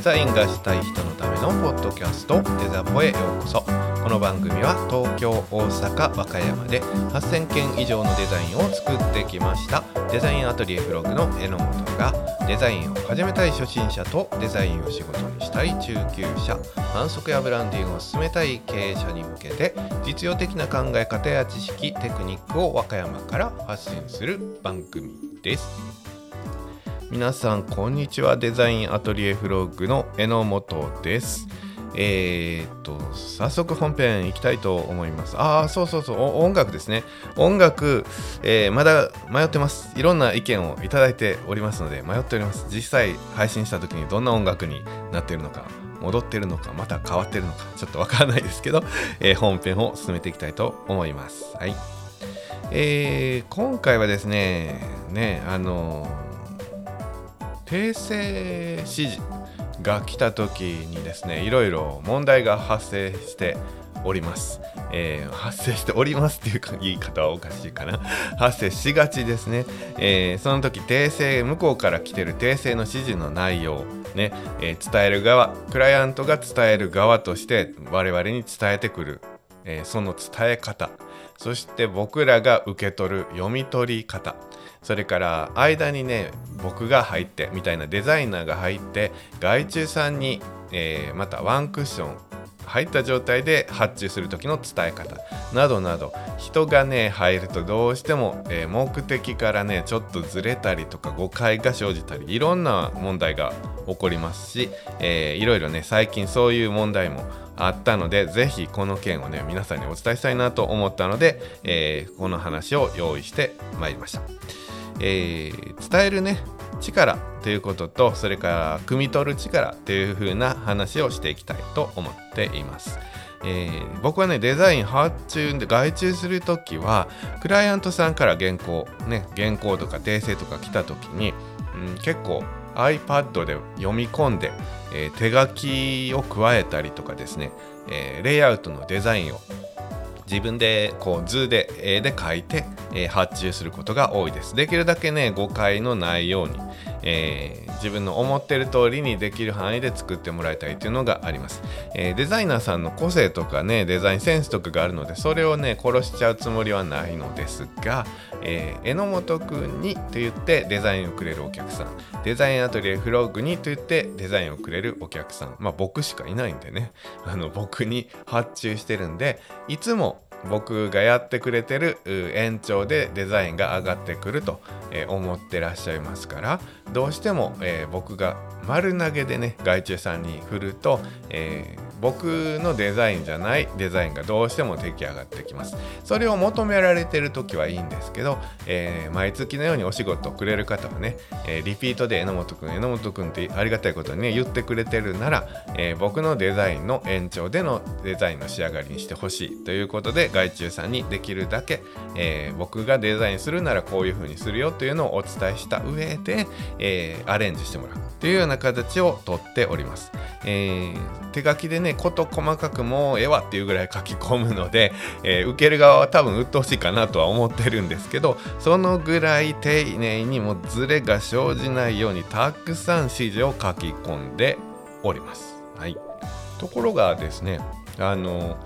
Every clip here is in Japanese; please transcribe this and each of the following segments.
デザインがしたい人のためのポッドキャストデザポへようこそ。この番組は東京大阪和歌山で8000件以上のデザインを作ってきましたデザインアトリエブログの榎本がデザインを始めたい初心者とデザインを仕事にしたい中級者反則やブランディングを進めたい経営者に向けて実用的な考え方や知識テクニックを和歌山から発信する番組です。皆さんこんにちは。デザインアトリエフロッグの榎本です。えー、っと早速本編いきたいと思います。ああそうそうそう。音楽ですね。音楽、えー、まだ迷ってます。いろんな意見をいただいておりますので迷っております。実際配信した時にどんな音楽になっているのか戻ってるのかまた変わってるのかちょっとわからないですけど、えー、本編を進めていきたいと思います。はい。えー、今回はですねねあの訂正指示が来た時にですねいろいろ問題が発生しております、えー、発生しておりますっていう言い方はおかしいかな。発生しがちですね、えー、その時訂正向こうから来てる訂正の指示の内容ね、えー、伝える側クライアントが伝える側として我々に伝えてくる、えその伝え方。そして僕らが受け取る読み取り方。それから間にね僕が入ってみたいなデザイナーが入って外注さんに、えー、またワンクッション入った状態で発注する時の伝え方などなど人がね入るとどうしても、えー、目的からねちょっとずれたりとか誤解が生じたりいろんな問題が起こりますし、えー、いろいろね最近そういう問題もあったのでぜひこの件をね皆さんにお伝えしたいなと思ったので、えー、この話を用意してまいりました。えー、伝えるね力ということとそれから汲み取る力という風な話をしていきたいと思っています。えー、僕はねデザイン発注で外注する時はクライアントさんから原稿ね原稿とか訂正とか来た時に、うん、結構 iPad で読み込んで、えー、手書きを加えたりとかですね、えー、レイアウトのデザインを自分でこう図で絵で描いて、えー、発注することが多いです。できるだけね誤解のないように、えー、自分の思ってる通りにできる範囲で作ってもらいたいというのがあります、えー、デザイナーさんの個性とかねデザインセンスとかがあるのでそれをね殺しちゃうつもりはないのですが、えー、榎本くんにと言ってデザインをくれるお客さん。デザインアトリエフログにと言ってデザインをくれるお客さん。まあ僕しかいないんでね。あの僕に発注してるんでいつも僕がやってくれてる延長でデザインが上がってくると思ってらっしゃいますからどうしても、僕が丸投げでね外注さんに振ると、えー僕のデザインじゃないデザインがどうしても出来上がってきます。それを求められてる時はいいんですけど、えー、毎月のようにお仕事をくれる方はね、え、リピートで榎本くん榎本くんってありがたいことにね言ってくれてるなら、えー、僕のデザインの延長でのデザインの仕上がりにしてほしいということで外注さんにできるだけ、え僕がデザインするならこういう風にするよというのをお伝えした上で、えアレンジしてもらうというような形をとっております、え手書きでねね事細かくもうええわっていうぐらい書き込むので、え、受ける側は多分鬱陶しいかなとは思ってるんですけどそのぐらい丁寧にもズレが生じないようにたくさん指示を書き込んでおります。はい、ところがですねあの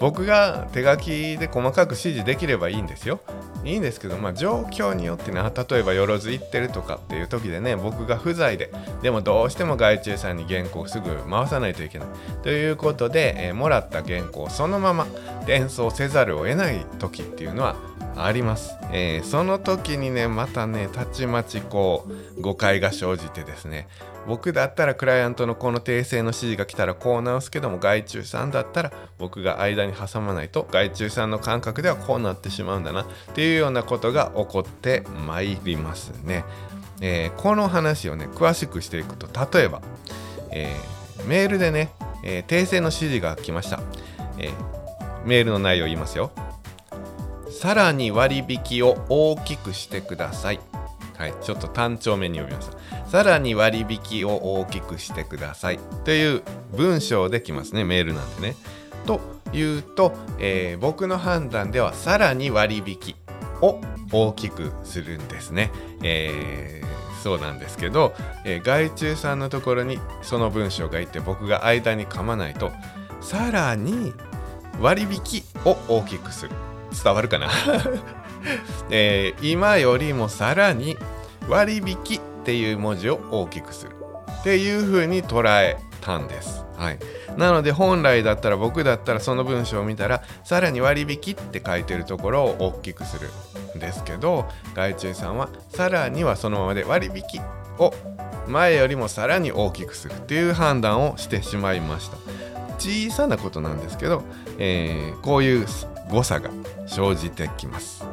僕が手書きで細かく指示できればいいんですよ。いいんですけど、まあ、状況によってね例えばよろず行ってるとかっていう時でね僕が不在ででもどうしても外注さんに原稿をすぐ回さないといけないということで、えー、もらった原稿をそのまま伝送せざるを得ない時っていうのはあります、えー、その時にねまたねたちまちこう誤解が生じてですね僕だったらクライアントのこの訂正の指示が来たらこう直すけども外注さんだったら僕が間に挟まないと外注さんの感覚ではこうなってしまうんだなっていうようなことが起こってまいりますね、えー、この話をね詳しくしていくと例えば、えー、メールでね、えー、訂正の指示が来ました、えメールの内容言いますよ。さらに割引を大きくしてください。はい、ちょっと単調目に読みました。さらに割引を大きくしてください。という文章できますね、メールなんでね。というと、えー、僕の判断ではさらに割引を大きくするんですね。えーそうなんですけど、えー、外注さんのところにその文章がいて僕が間に噛まないとさらに割引を大きくする伝わるかな、えー、今よりもさらに割引っていう文字を大きくするっていう風に捉えたんです。はい、なので本来だったら僕だったらその文章を見たらさらに割引って書いてるところを大きくするんですけど外注さんはさらにはそのままで割引を前よりもさらに大きくするっていう判断をしてしまいました。小さなことなんですけど、えー、こういう誤差が生じてきます。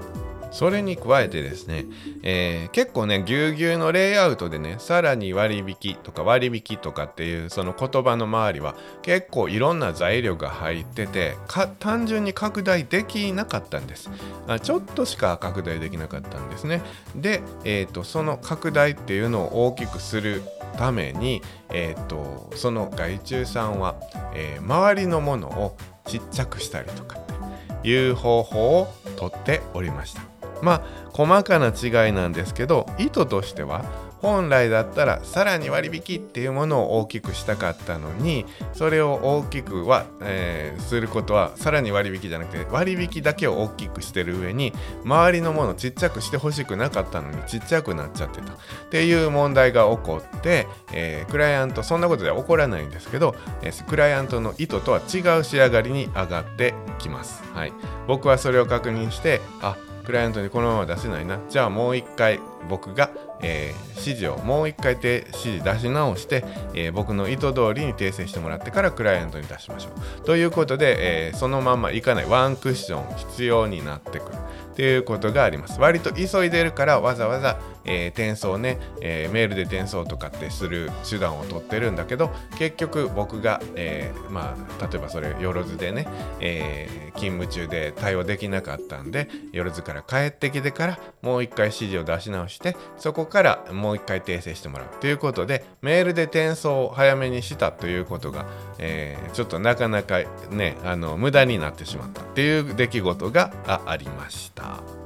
それに加えてですね、えー、結構ね、ぎゅうぎゅうのレイアウトでね、さらに割引とか割引とかっていうその言葉の周りは結構いろんな材料が入ってて、単純に拡大できなかったんですあ。ちょっとしか拡大できなかったんですね。で、えーと、その拡大っていうのを大きくするために、えーと、その外注さんは、えー、周りのものをちっちゃくしたりとかっていう方法をとっておりました。まあ細かな違いなんですけど意図としては本来だったらさらに割引っていうものを大きくしたかったのにそれを大きくは、えー、することはさらに割引じゃなくて割引だけを大きくしてる上に周りのものちっちゃくしてほしくなかったのにちっちゃくなっちゃってたっていう問題が起こって、えー、クライアントそんなことでは起こらないんですけど、えー、クライアントの意図とは違う仕上がりに上がってきます。はい、僕はそれを確認してあクライアントにこのまま出せないな。じゃあもう一回僕が、えー、指示をもう一回指示出し直して、えー、僕の意図通りに訂正してもらってからクライアントに出しましょう。ということで、えー、そのままいかない。ワンクッション必要になってくる。っていうことがあります。割と急いでるからわざわざ、えー、転送ね、えー、メールで転送とかってする手段を取ってるんだけど結局僕が、えー、まあ例えばそれよろずでね、え勤務中で対応できなかったんでよろずから帰ってきてからもう一回指示を出し直してそこからもう一回訂正してもらうということでメールで転送を早めにしたということが、えちょっとなかなかねあの無駄になってしまったっていう出来事がありました。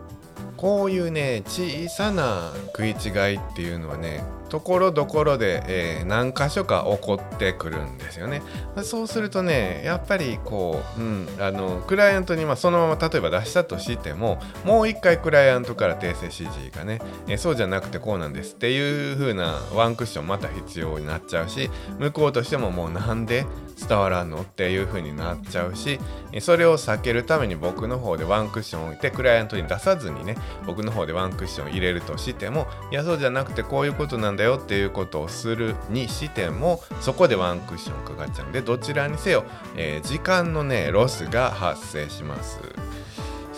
こういうね小さな食い違いっていうのはねところどころで、えー、何箇所か起こってくるんですよね。そうするとねやっぱりこう、うん、あのクライアントにまそのまま例えば出したとしてももう一回クライアントから訂正指示がね、えー、そうじゃなくてこうなんですっていう風なワンクッションまた必要になっちゃうし向こうとしてももうなんで伝わらんの？っていう風になっちゃうしそれを避けるために僕の方でワンクッション置いてクライアントに出さずにね僕の方でワンクッション入れるとしてもいやそうじゃなくてこういうことなんだよっていうことをするにしてもそこでワンクッションかかっちゃうんでどちらにせよ、えー、時間のねロスが発生します。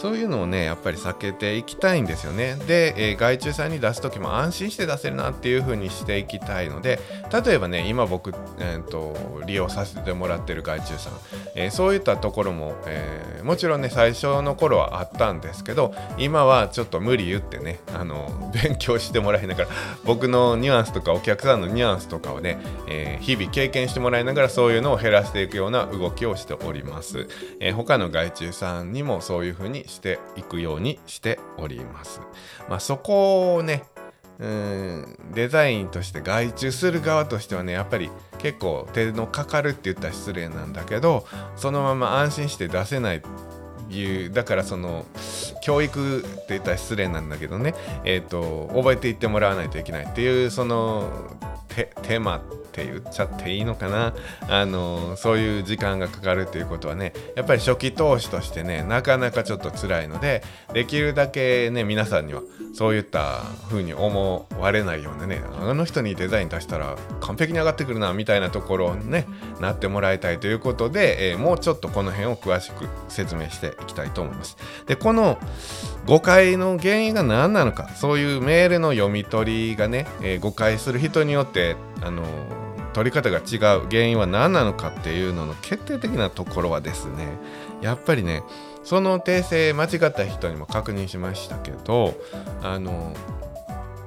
そういうのをねやっぱり避けていきたいんですよね。で、えー、外注さんに出す時も安心して出せるなっていう風にしていきたいので例えばね今僕、えーと、利用させてもらってる外注さん、えー、そういったところも、えー、もちろんね最初の頃はあったんですけど今はちょっと無理言ってねあの 勉強してもらいながら僕のニュアンスとかお客さんのニュアンスとかをね、え日々経験してもらいながらそういうのを減らしていくような動きをしております、え他の外注さんにもそういう風にしていくようにしております。まあ、そこをねうんデザインとして外注する側としてはねやっぱり結構手のかかるって言ったら失礼なんだけどそのまま安心して出せないいうだからその教育って言ったら失礼なんだけどねえっ、ー、と覚えていってもらわないといけないっていうそのテーマって言っちゃっていいのかな？あのそういう時間がかかるっていうことはねやっぱり初期投資としてねなかなかちょっと辛いのでできるだけね皆さんにはそういった風に思われないようなねあの人にデザイン出したら完璧に上がってくるなみたいなところにねなってもらいたいということで、えー、もうちょっとこの辺を詳しく説明していきたいと思います。でこの誤解の原因が何なのかそういうメールの読み取りがね、えー、誤解する人によってあの取り方が違う原因は何なのかっていうのの決定的なところはですねやっぱりねその訂正間違った人にも確認しましたけどあの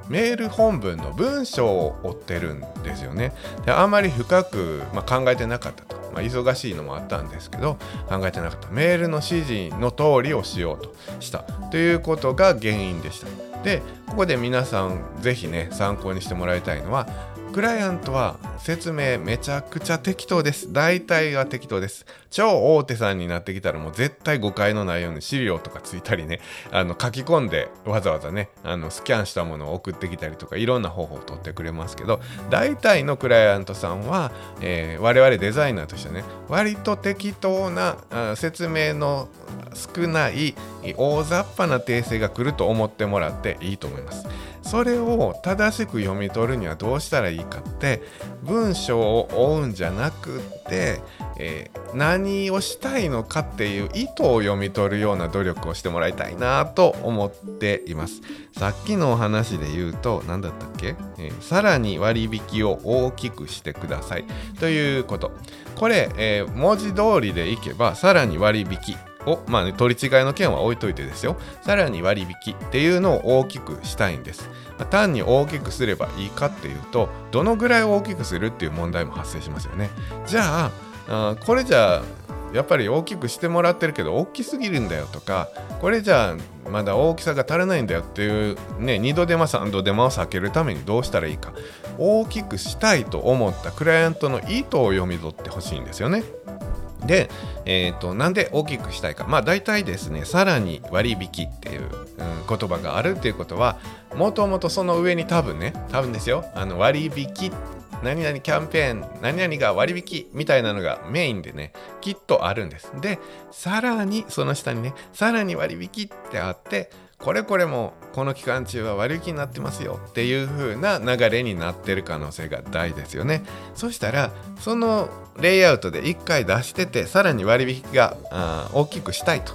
メール本文の文章を追ってるんですよね。であまり深く、まあ、考えてなかったと。まあ、忙しいのもあったんですけど考えてなかったメールの指示の通りをしようとしたということが原因でした。でここで皆さん是非ね参考にしてもらいたいのはクライアントは説明めちゃくちゃ適当です。大体は適当です。超大手さんになってきたらもう絶対誤解のないように資料とかついたりね、あの書き込んでわざわざね、あのスキャンしたものを送ってきたりとかいろんな方法を取ってくれますけど、大体のクライアントさんは、えー、我々デザイナーとしてね、割と適当な説明の少ない大雑把な訂正が来ると思ってもらっていいと思います。それを正しく読み取るにはどうしたらいいかって文章を追うんじゃなくって、えー、何をしたいのかっていう意図を読み取るような努力をしてもらいたいなと思っています。さっきのお話で言うと何だったっけ、えー、さらに割引を大きくしてくださいということ。これ、えー、文字通りでいけばさらに割引。を、まあ、ね、取り違いの件は置いといてですよ。さらに割引っていうのを大きくしたいんです、まあ、単に大きくすればいいかっていうとどのぐらい大きくするっていう問題も発生しますよね。じゃああこれじゃあやっぱり大きくしてもらってるけど大きすぎるんだよとかこれじゃあまだ大きさが足らないんだよっていうね2度手間3度手間を避けるためにどうしたらいいか。大きくしたいと思ったクライアントの意図を読み取ってほしいんですよね。で、えーと、なんで大きくしたいか。まあ大体ですねさらに割引っていう、うん、言葉があるっていうことはもともとその上に多分ね多分ですよ。あの割引何々キャンペーン何々が割引みたいなのがメインでねきっとあるんです。でさらにその下にねさらに割引ってあってこれこれもこの期間中は割引になってますよっていう風な流れになってる可能性が大ですよね。そしたらそのレイアウトで1回出しててさらに割引が大きくしたいと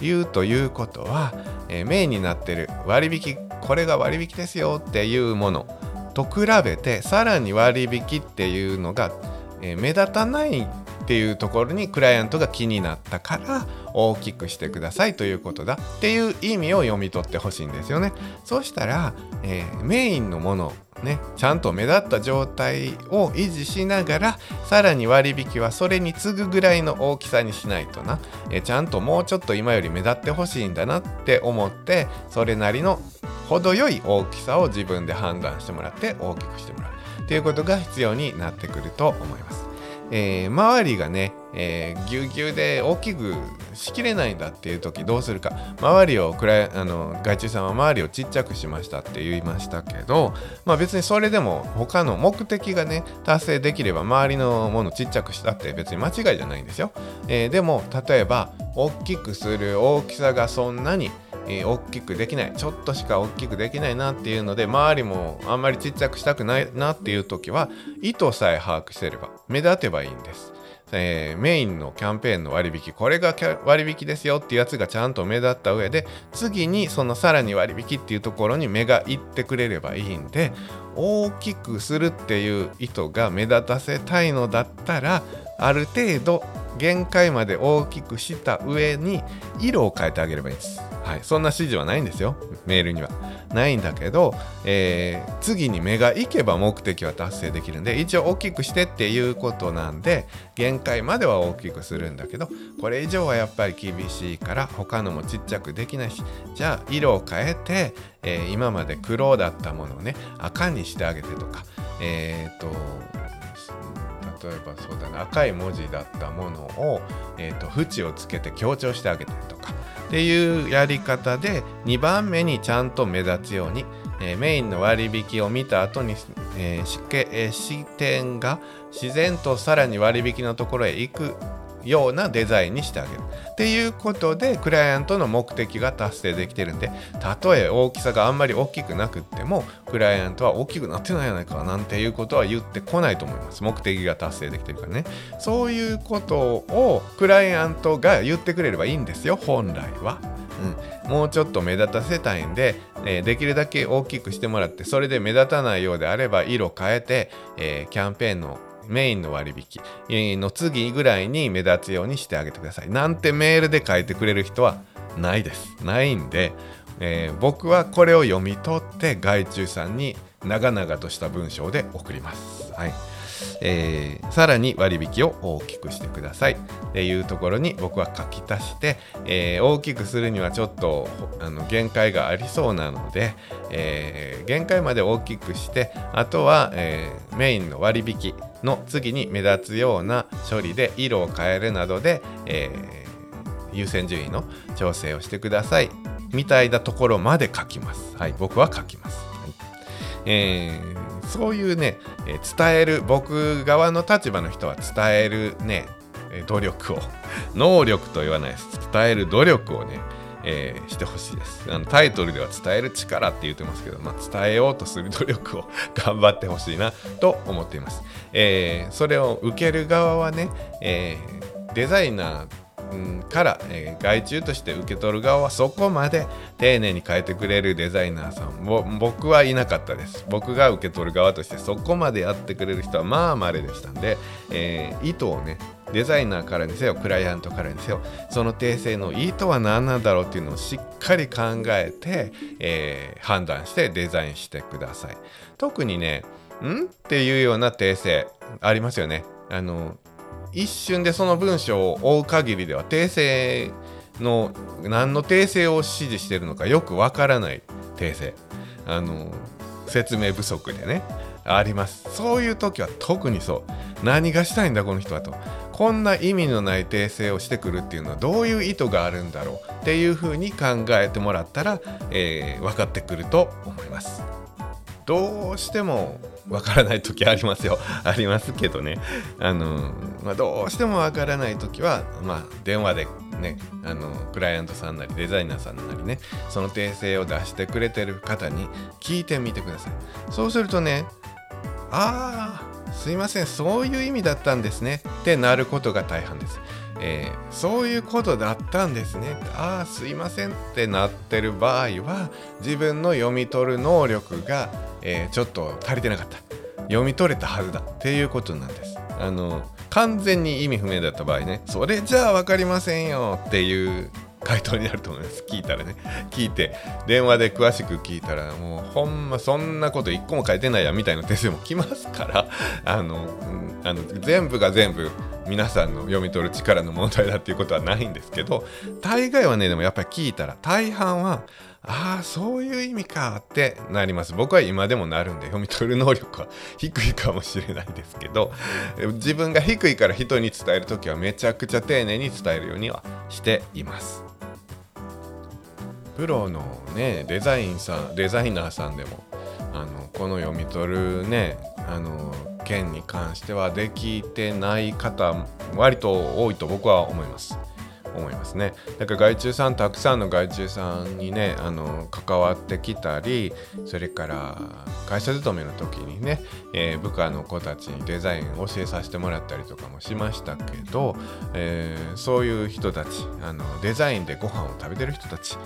いうということは、えー、メインになってる割引これが割引ですよっていうもの。と比べてさらに割引っていうのが、えー、目立たないっていうところにクライアントが気になったから大きくしてくださいということだっていう意味を読み取ってほしいんですよね。そうしたら、えー、メインのものね、ちゃんと目立った状態を維持しながらさらに割引はそれに次ぐぐらいの大きさにしないとなえちゃんともうちょっと今より目立ってほしいんだなって思ってそれなりの程よい大きさを自分で判断してもらって大きくしてもらうということが必要になってくると思います。えー、周りがね、えー、ぎゅうぎゅうで大きくしきれないんだっていう時どうするか。周りを暗あの外注さんは周りをちっちゃくしましたって言いましたけど、まあ、別にそれでも他の目的がね達成できれば周りのものちっちゃくしたって別に間違いじゃないんですよ、えー、でも例えば大きくする大きさがそんなにえ、大きくできないちょっとしか大きくできないなっていうので周りもあんまりちっちゃくしたくないなっていう時は意図さえ把握してれば目立てばいいんです。えー、メインのキャンペーンの割引これが割引ですよっていうやつがちゃんと目立った上で次にそのさらに割引っていうところに目がいってくれればいいんで大きくするっていう意図が目立たせたいのだったらある程度限界まで大きくした上に色を変えてあげればいいです。はい、そんな指示はないんですよ。メールには。ないんだけど、えー、次に目がいけば目的は達成できるんで一応大きくしてっていうことなんで限界までは大きくするんだけどこれ以上はやっぱり厳しいから他のもちっちゃくできないしじゃあ色を変えて、えー、今まで黒だったものをね赤にしてあげてとかえっ、と例えばそうだね赤い文字だったものを、えーと、縁をつけて強調してあげてとかっていうやり方で2番目にちゃんと目立つように、えー、メインの割引を見た後に、えーえー、視点が自然とさらに割引のところへ行くようなデザインにしてあげる。っていうことでクライアントの目的が達成できてるんでたとえ大きさがあんまり大きくなくってもクライアントは大きくなってないじゃないかなんていうことは言ってこないと思います。目的が達成できてるからね。そういうことをクライアントが言ってくれればいいんですよ本来は。うん、もうちょっと目立たせたいんで、えー、できるだけ大きくしてもらってそれで目立たないようであれば色変えて、えー、キャンペーンのメインの割引の次ぐらいに目立つようにしてあげてください。なんてメールで書いてくれる人はないです。ないんで、えー、僕はこれを読み取って外注さんに長々とした文章で送ります。はい。えー、さらに割引を大きくしてくださいっていうところに僕は書き足して、えー、大きくするにはちょっとあの限界がありそうなので、えー、限界まで大きくしてあとは、えメインの割引の次に目立つような処理で色を変えるなどで、え優先順位の調整をしてくださいみたいなところまで書きます。はい、僕は書きます。はいえー、そういうね、えー、伝える僕側の立場の人は伝えるね努力を能力と言わないです伝える努力をね、えー、してほしいです。あのタイトルでは伝える力って言ってますけど、まあ、伝えようとする努力を 頑張ってほしいなと思っています、えー、それを受ける側はね、えー、デザイナーから、えー、外注として受け取る側はそこまで丁寧に変えてくれるデザイナーさん僕はいなかったです。僕が受け取る側としてそこまでやってくれる人はまあ稀でした。んで、えー、意図をねデザイナーからにせよクライアントからにせよその訂正の意図は何なんだろうっていうのをしっかり考えて、えー、判断してデザインしてください。特にねん？っていうような訂正ありますよね。あの一瞬でその文章を追う限りでは訂正の何の訂正を指示してるのかよくわからない訂正。あの説明不足でね。あります。そういう時は特にそう。何がしたいんだこの人はと。こんな意味のない訂正をしてくるっていうのはどういう意図があるんだろうっていうふうに考えてもらったら、えー、分かってくると思います。どうしてもわからない時ありますよ。ありますけどね。あの、まあ、どうしてもわからない時は、まあ、電話でねあのクライアントさんなりデザイナーさんなりねその訂正を出してくれてる方に聞いてみてください。そうするとねああすいませんそういう意味だったんですねってなることが大半です。えー、そういうことだったんですねああすいませんってなってる場合は自分の読み取る能力がえー、ちょっと足りてなかった。読み取れたはずだっていうことなんです。あの完全に意味不明だった場合ねそれじゃあ分かりませんよっていう回答になると思います。聞いたらね。聞いて電話で詳しく聞いたらもうほんまそんなこと一個も書いてないやみたいな手数も来ますから あの、うん、あの全部が全部皆さんの読み取る力の問題だっていうことはないんですけど大概はねでもやっぱり聞いたら大半はああそういう意味かってなります。僕は今でもなるんで読み取る能力は低いかもしれないですけど自分が低いから人に伝える時はめちゃくちゃ丁寧に伝えるようにはしています。プロのねデザインさんデザイナーさんでもあのこの読み取るねあの件に関してはできてない方割と多いと僕は思います。思いますね。だから外注さんたくさんの害虫さんにねあの関わってきたりそれから会社勤めの時にね、えー、部下の子たちにデザイン教えさせてもらったりとかもしましたけど、えー、そういう人たちあのデザインでご飯を食べてる人たち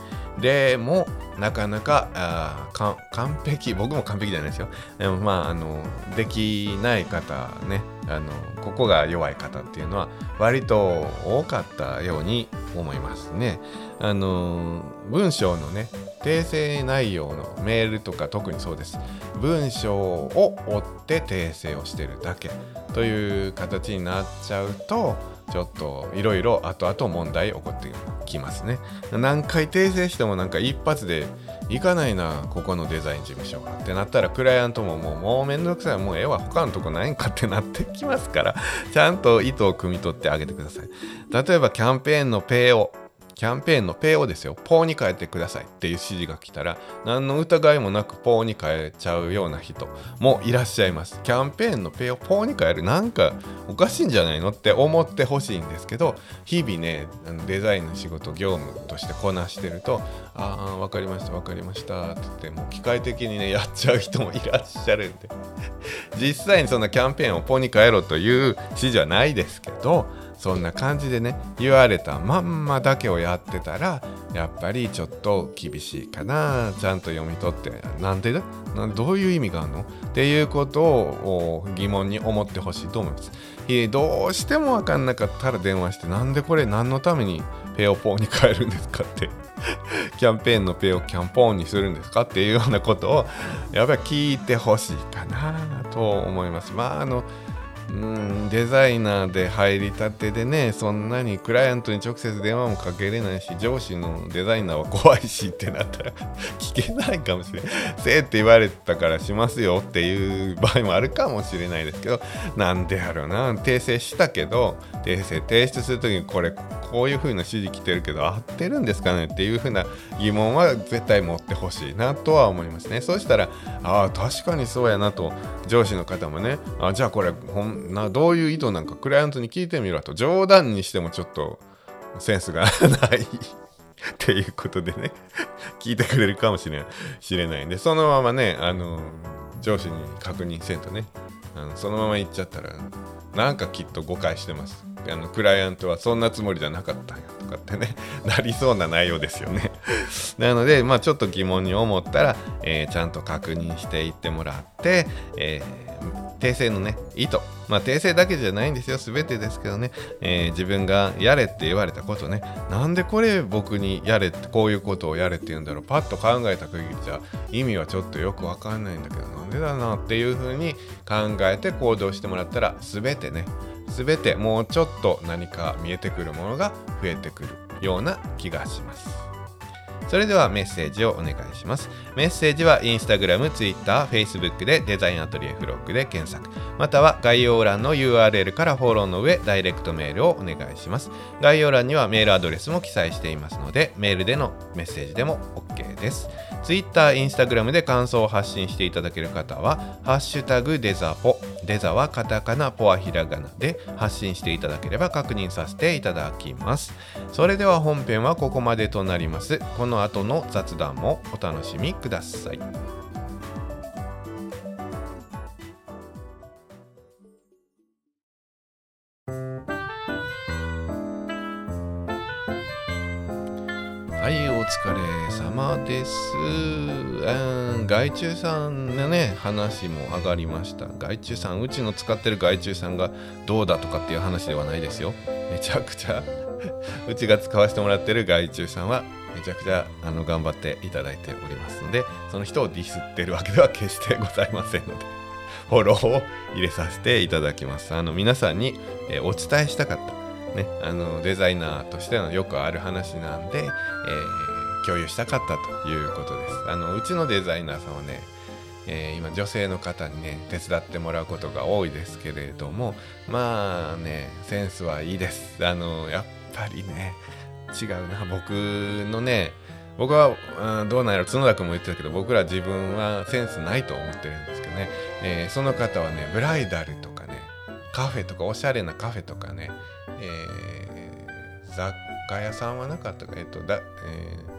でもなかなかあ完璧僕も完璧じゃないですよでもまああのできない方ねあのここが弱い方っていうのは割と多かったように思いますね。あの文章のね訂正内容のメールとか特にそうです文章を追って訂正をしてるだけという形になっちゃうとちょっといろいろ後々問題起こってきますね。何回訂正してもなんか一発でいかないなここのデザイン事務所がってなったらクライアントももうもうめんどくさい。もうええわ他のとこないんかってなってきますから。ちゃんと意図を汲み取ってあげてください。例えばキャンペーンのペイをキャンペーンのペイをですよ、ポーに変えてくださいっていう指示が来たら、何の疑いもなくポーに変えちゃうような人もいらっしゃいます。キャンペーンのペイをポーに変える、なんかおかしいんじゃないのって思ってほしいんですけど、日々ね、デザインの仕事、業務としてこなしてると、ああ、わかりました、わかりましたって言って、もう機械的にね、やっちゃう人もいらっしゃるんで、実際にそんなキャンペーンをポーに変えろという指示はないですけど、そんな感じでね言われたまんまだけをやってたらやっぱりちょっと厳しいかなちゃんと読み取ってなんでだ？どういう意味があるの？っていうことを疑問に思ってほしいと思います。どうしても分かんなかったら電話してなんでこれ何のためにペオポーに変えるんですかって キャンペーンのペをキャンポーンにするんですかっていうようなことをやっぱり聞いてほしいかなと思います。まああのうんデザイナーで入りたてでねそんなにクライアントに直接電話もかけれないし上司のデザイナーは怖いしってなったら 聞けないかもしれないせえって言われたからしますよっていう場合もあるかもしれないですけどなんでやろうな。訂正したけど訂正提出する時にこれこういう風な指示来てるけど合ってるんですかね？っていう風な疑問は絶対持ってほしいなとは思いますね。そうしたらああ確かにそうやなと。上司の方もねあじゃあこれほんなどういう意図なんかクライアントに聞いてみろと冗談にしてもちょっとセンスがないっていうことでね。聞いてくれるかもしれない知れないんで。そのままねあの上司に確認せんとね。あのそのまま行っちゃったらなんかきっと誤解してますあのクライアントはそんなつもりじゃなかったんやとかってね なりそうな内容ですよね なのでまあちょっと疑問に思ったら、えー、ちゃんと確認していってもらって、えー訂正のね、意図。まあ、訂正だけじゃないんですよ。全てですけどね、えー、自分がやれって言われたことね、なんでこれ僕にやれって、こういうことをやれって言うんだろう。パッと考えた限りじゃ意味はちょっとよくわかんないんだけど、なんでだなっていうふうに考えて行動してもらったら、全てね、全てもうちょっと何か見えてくるものが増えてくるような気がします。それではメッセージをお願いします。メッセージは Instagram、Twitter、Facebook でデザインアトリエフロッグで検索。または概要欄の URL からフォローの上、ダイレクトメールをお願いします。概要欄にはメールアドレスも記載していますので、メールでのメッセージでも OK です。Twitter、Instagram で感想を発信していただける方は、ハッシュタグデザポ、デザはカタカナ、ポはひらがなで発信していただければ確認させていただきます。それでは本編はここまでとなります。この後の雑談もお楽しみください。お疲れ様です。外注さんのね、話も上がりました。外注さん、うちの使ってる外注さんがどうだとかっていう話ではないですよ。めちゃくちゃ うちが使わせてもらってる外注さんは、めちゃくちゃあの頑張っていただいておりますので、その人をディスってるわけでは決してございませんので、フォローを入れさせていただきます。あの皆さんに、え、お伝えしたかった。ね、あのデザイナーとしてのよくある話なんで、えー共有したかったということです。あのうちのデザイナーさんはね、えー、今女性の方にね手伝ってもらうことが多いですけれどもまあねセンスはいいです。あのやっぱりね違うな僕のね僕は、うん、どうなんやろ角田君も言ってたけど僕ら自分はセンスないと思ってるんですけどね、えー、その方はねブライダルとかねカフェとかおしゃれなカフェとかね、えー、雑貨屋さんはなかったかえっとだ、えー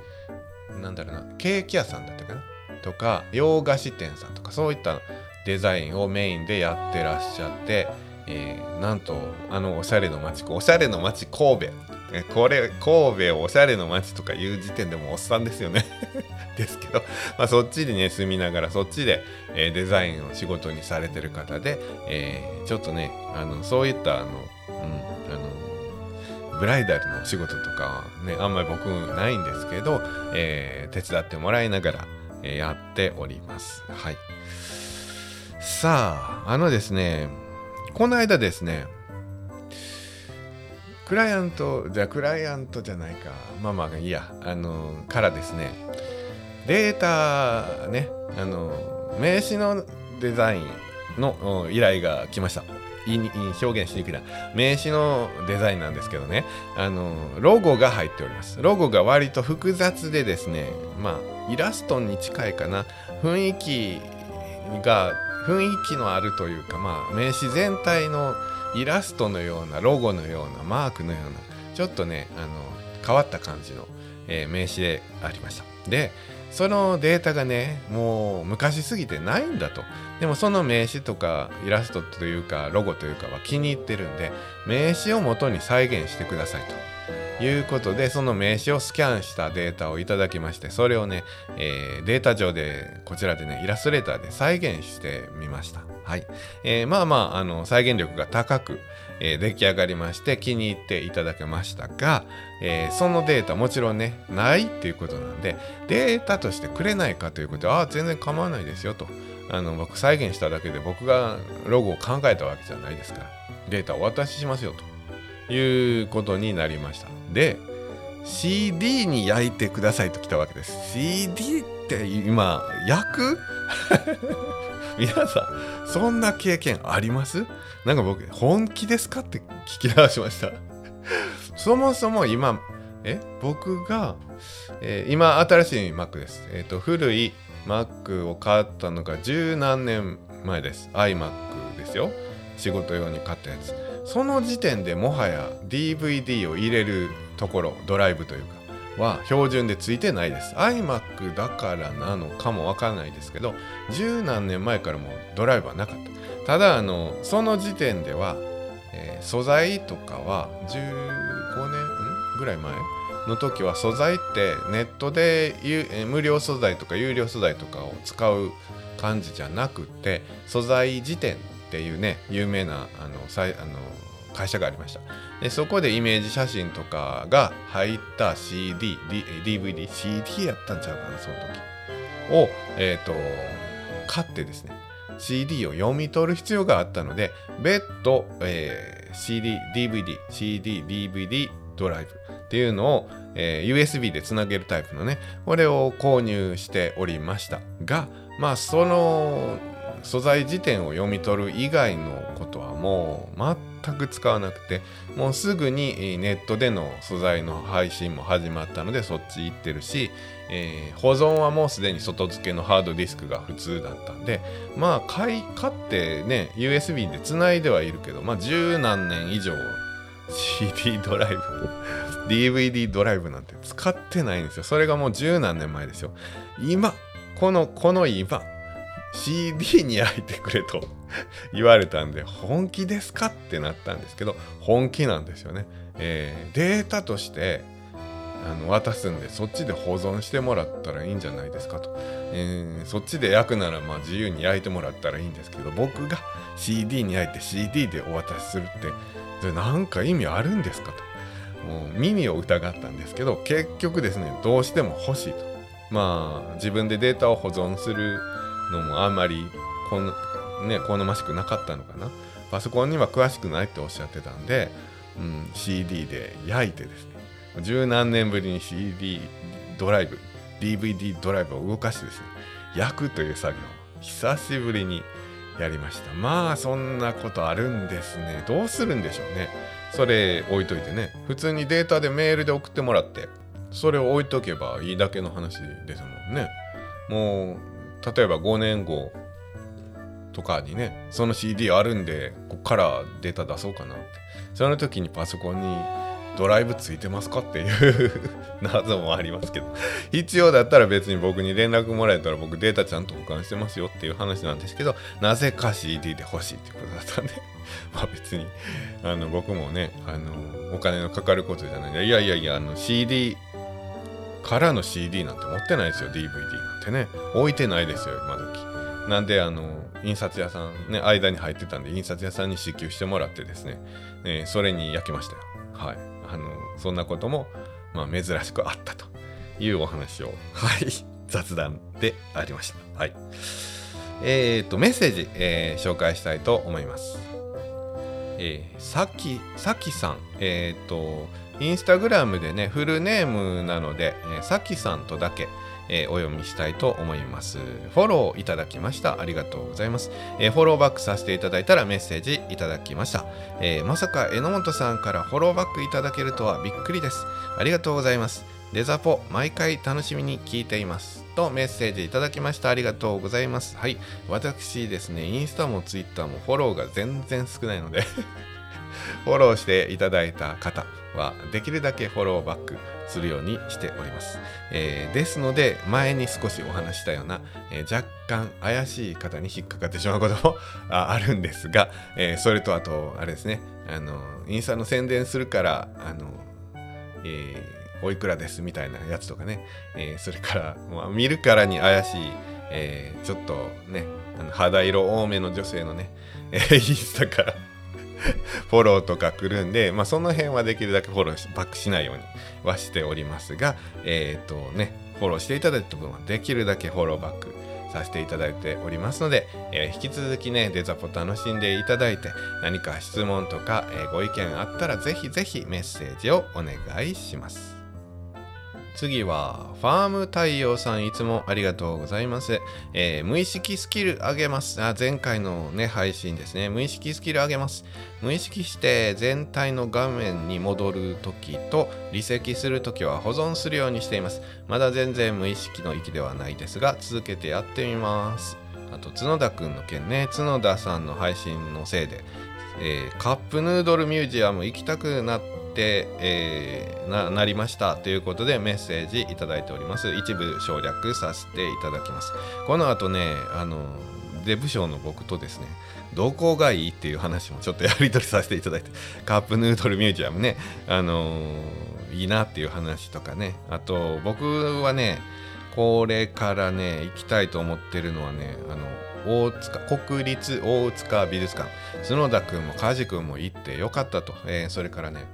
なんだろうなケーキ屋さんだったかな？とか洋菓子店さんとかそういったデザインをメインでやってらっしゃって、えー、なんとあのおしゃれの街おしゃれの街神戸。これ神戸をおしゃれの街とかいう時点でもおっさんですよね。ですけど、まあ、そっちでね住みながらそっちで、えー、デザインを仕事にされてる方で、えー、ちょっとねあのそういったあの、うん、ブライダルのお仕事とかねあんまり僕ないんですけど、えー、手伝ってもらいながら、え、やっております。はい。さああのですねこの間ですねクライアントじゃクライアントじゃないか。まあまあいいや。あのからですねデータねあの名刺のデザインの依頼が来ました。表現していな名刺のデザインなんですけどねあのロゴが入っておりますロゴが割と複雑でですねまあイラストに近いかな雰囲気が雰囲気のあるというかまあ名刺全体のイラストのようなロゴのようなマークのようなちょっとねあの変わった感じの、えー、名刺でありましたでそのデータがねもう昔すぎてないんだと。でもその名刺とかイラストというかロゴというかは気に入ってるんで名刺を元に再現してくださいと。いうことでその名刺をスキャンしたデータをいただきましてそれをね、えー、データ上でこちらでねイラストレーターで再現してみました。はい、えー、まあまああの再現力が高くえー、出来上がりまして気に入っていただけましたが、え、そのデータもちろんねないっていうことなんでデータとしてくれないかということでああ全然構わないですよと。あの僕再現しただけで僕がロゴを考えたわけじゃないですからデータお渡ししますよと。いうことになりましたで CD に焼いてくださいと来たわけです CD って今焼く？皆さんそんな経験あります？なんか僕本気ですかって聞き流しましたそもそも今え僕が、えー、今新しい Mac です。えっ、ー、と古い Mac を買ったのが十何年前です。iMac ですよ。仕事用に買ったやつ。その時点でもはや DVD を入れるところ、ドライブというか、は標準でついてないです。iMac だからなのかもわからないですけど、十何年前からもドライブはなかった。ただ、あの、その時点では、えー、素材とかは15年ぐらい前の時は素材ってネットで無料素材とか有料素材とかを使う感じじゃなくて素材辞典っていうね有名なあのあの会社がありました。でそこでイメージ写真とかが入った CD、DVD、CD やったんちゃうかなその時。を、えーと、買ってですね CD を読み取る必要があったので別途、えー、CD、DVD、CD、DVD ドライブっていうのを、えー、USB でつなげるタイプのねこれを購入しておりましたがまあその素材辞典を読み取る以外のことはもう全く使わなくてもうすぐにネットでの素材の配信も始まったのでそっち行ってるし、えー、保存はもうすでに外付けのハードディスクが普通だったんでまあ買い買ってね USB でつないではいるけどまあ十何年以上 CD ドライブ DVD ドライブなんて使ってないんですよ。それがもう十何年前ですよ。今このこの今 CD に焼いてくれと 言われたんで本気ですかってなったんですけど本気なんですよね、えー、データとしてあの渡すんでそっちで保存してもらったらいいんじゃないですかと、えー、そっちで焼くならまあ自由に焼いてもらったらいいんですけど僕が CD に焼いて CD でお渡しするってそれなんか意味あるんですかと。もう耳を疑ったんですけど結局ですねどうしても欲しいと。まあ自分でデータを保存するのもあんまりこん、ね、好ましくなかったのかな。パソコンには詳しくないっておっしゃってたんで、うん、CD で焼いてですね。十何年ぶりに CD ドライブ DVD ドライブを動かしてですね焼くという作業久しぶりにやりました。まあそんなことあるんですね。どうするんでしょうね。それ置いといてね。普通にデータでメールで送ってもらってそれを置いとけばいいだけの話ですもんね。もう例えば5年後とかにねその CD あるんでこっからデータ出そうかなって。その時にパソコンにドライブついてますかっていう謎もありますけど必要だったら別に僕に連絡もらえたら僕データちゃんと保管してますよっていう話なんですけどなぜか CD で欲しいってことだったんで。まあ別にあの僕もねあのお金のかかることじゃない。いやいやいやあの CD からの CD なんて持ってないですよ。DVD なんてね。置いてないですよ今時。なんであの印刷屋さんね間に入ってたんで印刷屋さんに支給してもらってですね、えー、それに焼きましたよ。はい。あのそんなことも、まあ、珍しくあったというお話を、はい、雑談でありました。はい。えっ、と、メッセージ、えー、紹介したいと思います。えー、さき、さきさん、えっ、と、インスタグラムでね、フルネームなので、えー、さきさんとだけ、えー、お読みしたいと思います。フォローいただきました。ありがとうございます。えー、フォローバックさせていただいたらメッセージいただきました。えー、まさか榎本さんからフォローバックいただけるとはびっくりです。ありがとうございます。デザポ、毎回楽しみに聞いています。とメッセージいただきました。ありがとうございます。はい。私ですね、インスタもツイッターもフォローが全然少ないのでフォローしていただいた方はできるだけフォローバックするようにしております。えー、ですので、前に少しお話したような、えー、若干怪しい方に引っかかってしまうこともあるんですが、えー、それとあと、あれですね、あの、インスタの宣伝するから、あの、えおいくらですみたいなやつとかね、えそれから、まあ、見るからに怪しい、えちょっとね、あの肌色多めの女性のね、えインスタから フォローとか来るんで、まあ、その辺はできるだけフォローバックしないようにはしておりますが、えっ、ー、とね、フォローしていただいた分はできるだけフォローバックさせていただいておりますので、えー、引き続きねデザポ楽しんでいただいて何か質問とか、えー、ご意見あったらぜひぜひメッセージをお願いします。次はファーム太陽さんいつもありがとうございます、えー、無意識スキル上げます。あ前回のね配信ですね。無意識スキル上げます。無意識して全体の画面に戻るときと離席するときは保存するようにしています。まだ全然無意識の域ではないですが続けてやってみます。あと角田くんの件ね。角田さんの配信のせいで、えー、カップヌードルミュージアム行きたくなってて、えー、ななりましたということでメッセージいただいております。一部省略させていただきます。この後ねあのデブ賞の僕とですねどこがいいっていう話もちょっとやり取りさせていただいてカップヌードルミュージアムねあのー、いいなっていう話とかねあと僕はねこれからね行きたいと思ってるのはねあの大塚国立大塚美術館。角田君も梶君も行ってよかったと、えー、それからね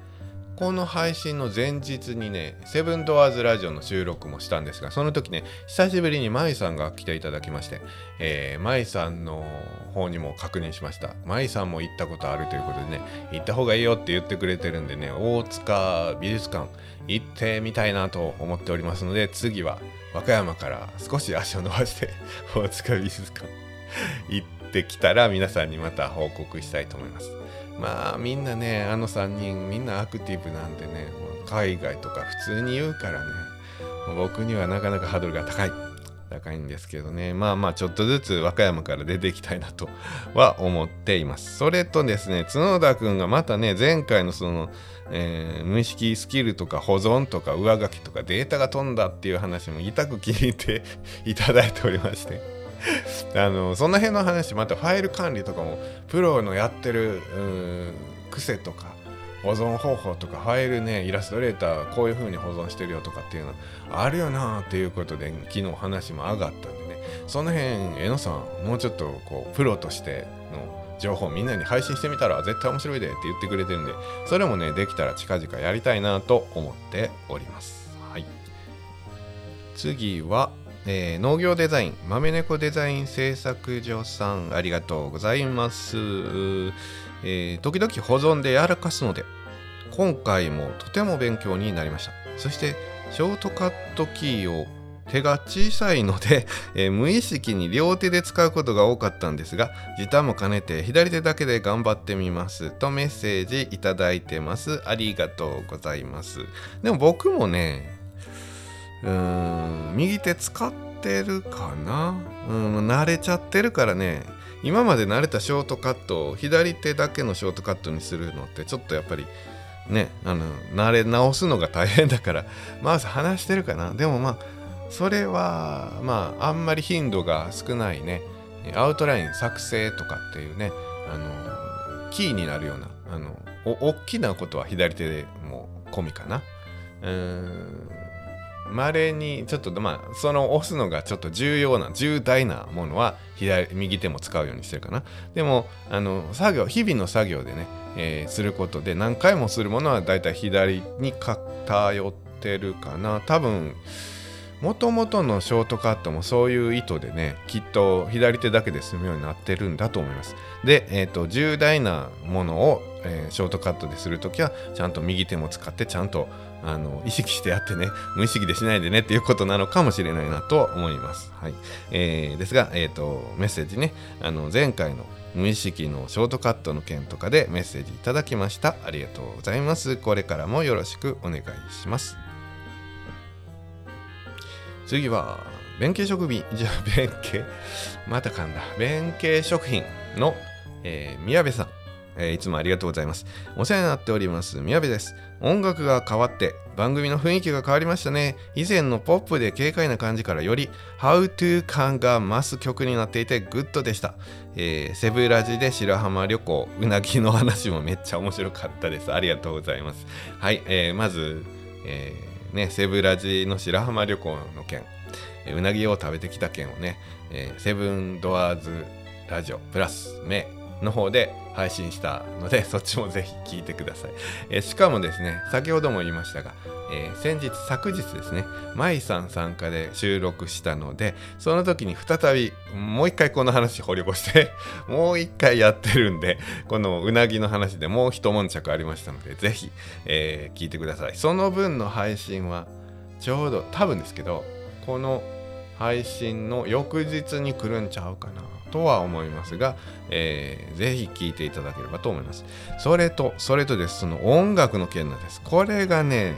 この配信の前日にね、セブンドアーズラジオの収録もしたんですが、その時ね、久しぶりに舞さんが来ていただきまして、えー、舞さんの方にも確認しました。舞さんも行ったことあるということでね、行った方がいいよって言ってくれてるんでね、大塚美術館行ってみたいなと思っておりますので、次は和歌山から少し足を伸ばして 大塚美術館行ってきたら皆さんにまた報告したいと思います。まあみんなねあの3人みんなアクティブなんでね海外とか普通に言うからね僕にはなかなかハードルが高い高いんですけどね。まあまあちょっとずつ和歌山から出ていきたいなとは思っています。それとですね角田くんがまたね前回のその、えー、無意識スキルとか保存とか上書きとかデータが飛んだっていう話も痛く聞いて いただいておりまして。あのその辺の話またファイル管理とかもプロのやってる癖とか保存方法とかファイルねイラストレーターこういう風に保存してるよとかっていうのあるよなっていうことで昨日話も上がったんでね。その辺えのさんもうちょっとこうプロとしての情報みんなに配信してみたら絶対面白いでって言ってくれてるんでそれもねできたら近々やりたいなと思っております。はい。次はえー、農業デザイン豆猫デザイン製作所さんありがとうございます、えー、時々保存でやらかすので今回もとても勉強になりました。そしてショートカットキーを手が小さいので、えー、無意識に両手で使うことが多かったんですが時短も兼ねて左手だけで頑張ってみます。とメッセージいただいてます。ありがとうございます。でも僕もねうん右手使ってるかな？うん慣れちゃってるからね。今まで慣れたショートカットを左手だけのショートカットにするのってちょっとやっぱりねあの慣れ直すのが大変だから。まず話してるかな。でもまあそれはまああんまり頻度が少ないね。アウトライン作成とかっていうねあのキーになるようなあのお大きなことは左手でも込みかな。うん。まれにちょっとまあその押すのがちょっと重要な重大なものは左右手も使うようにしてるかな。でもあの作業日々の作業でね、えー、することで何回もするものはだいたい左に偏ってるかな。多分もともとのショートカットもそういう意図でねきっと左手だけで済むようになってるんだと思います。で、えーと、重大なものを、えー、ショートカットでするときはちゃんと右手も使ってちゃんとあの意識してやってね無意識でしないでねっていうことなのかもしれないなと思います。はいえー、ですが、えーと、メッセージねあの前回の無意識のショートカットの件とかでメッセージいただきました。ありがとうございます。これからもよろしくお願いします。次は、弁慶食品、じゃあ弁慶、また噛んだ。弁慶食品の、えー、宮部さん。えー、いつもありがとうございます。お世話になっております。宮部です。音楽が変わって番組の雰囲気が変わりましたね。以前のポップで軽快な感じからより How to 感が増す曲になっていてグッドでした。えー、セブラジで白浜旅行、うなぎの話もめっちゃ面白かったです。ありがとうございます。はい、えー、まず、えー、ね、セブラジの白浜旅行の件、うなぎを食べてきた件をね、えーセブンドアーズラジオプラス目の方で配信したのでそっちもぜひ聞いてください、えしかもですね先ほども言いましたが、えー、先日昨日ですね舞さん参加で収録したのでその時に再びもう一回この話掘り起こして もう一回やってるんでこのうなぎの話でもう一悶着ありましたのでぜひ、えー、聞いてください。その分の配信はちょうど多分ですけどこの配信の翌日に来るんちゃうかな。とは思いますが、えー、ぜひ聴いていただければと思います。それと、それとです、その音楽の件なんです。これがね、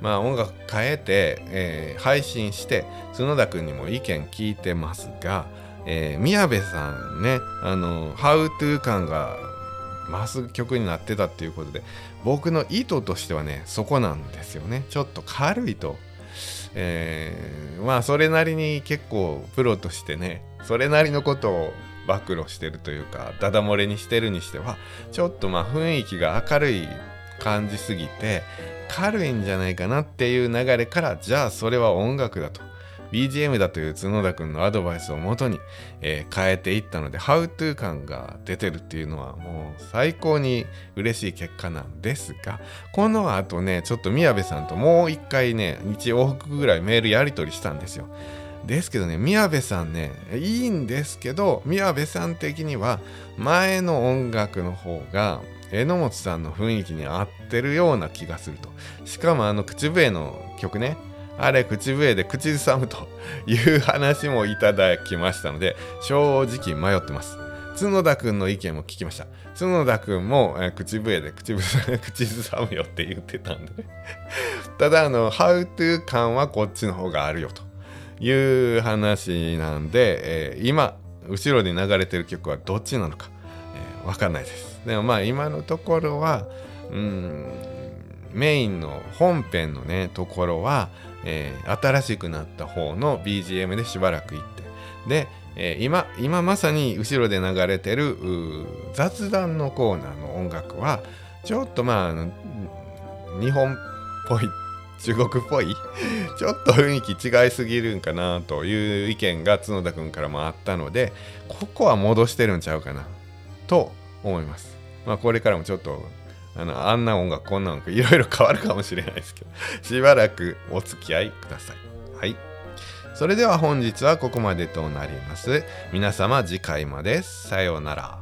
まあ音楽変えて、えー、配信して、角田君にも意見聞いてますが、えー、宮部さんね、あの、How to 感が増す曲になってたっていうことで、僕の意図としてはね、そこなんですよね。ちょっと軽いと。えー、まあそれなりに結構プロとしてねそれなりのことを暴露してるというかダダ漏れにしてるにしてはちょっとまあ雰囲気が明るい感じすぎて軽いんじゃないかなっていう流れからじゃあそれは音楽だと。BGM だという角田君のアドバイスをもとに、えー、変えていったので How to 感が出てるっていうのはもう最高に嬉しい結果なんですがこの後ねちょっと宮部さんともう一回ね日往復ぐらいメールやり取りしたんですよ。ですけどね宮部さんねいいんですけど宮部さん的には前の音楽の方が榎本さんの雰囲気に合ってるような気がするとしかもあの口笛の曲ねあれ口笛で口ずさむという話もいただきましたので正直迷ってます。角田くんの意見も聞きました。角田くんも、えー、口笛で 口ずさむよって言ってたんでね。ただあの「How to 感はこっちの方があるよという話なんで、えー、今後ろで流れてる曲はどっちなのか、えー、分かんないです。でもまあ今のところはうんメインの本編のねところは、えー、新しくなった方の BGM でしばらく行ってで、えー、今今まさに後ろで流れてる雑談のコーナーの音楽はちょっとまあ日本っぽい中国っぽい ちょっと雰囲気違いすぎるんかなという意見が角田君からもあったのでここは戻してるんちゃうかなと思います。まあ、これからもちょっとあのあんな音楽こんな音楽いろいろ変わるかもしれないですけどしばらくお付き合いください。はい。それでは本日はここまでとなります。皆様次回までさようなら。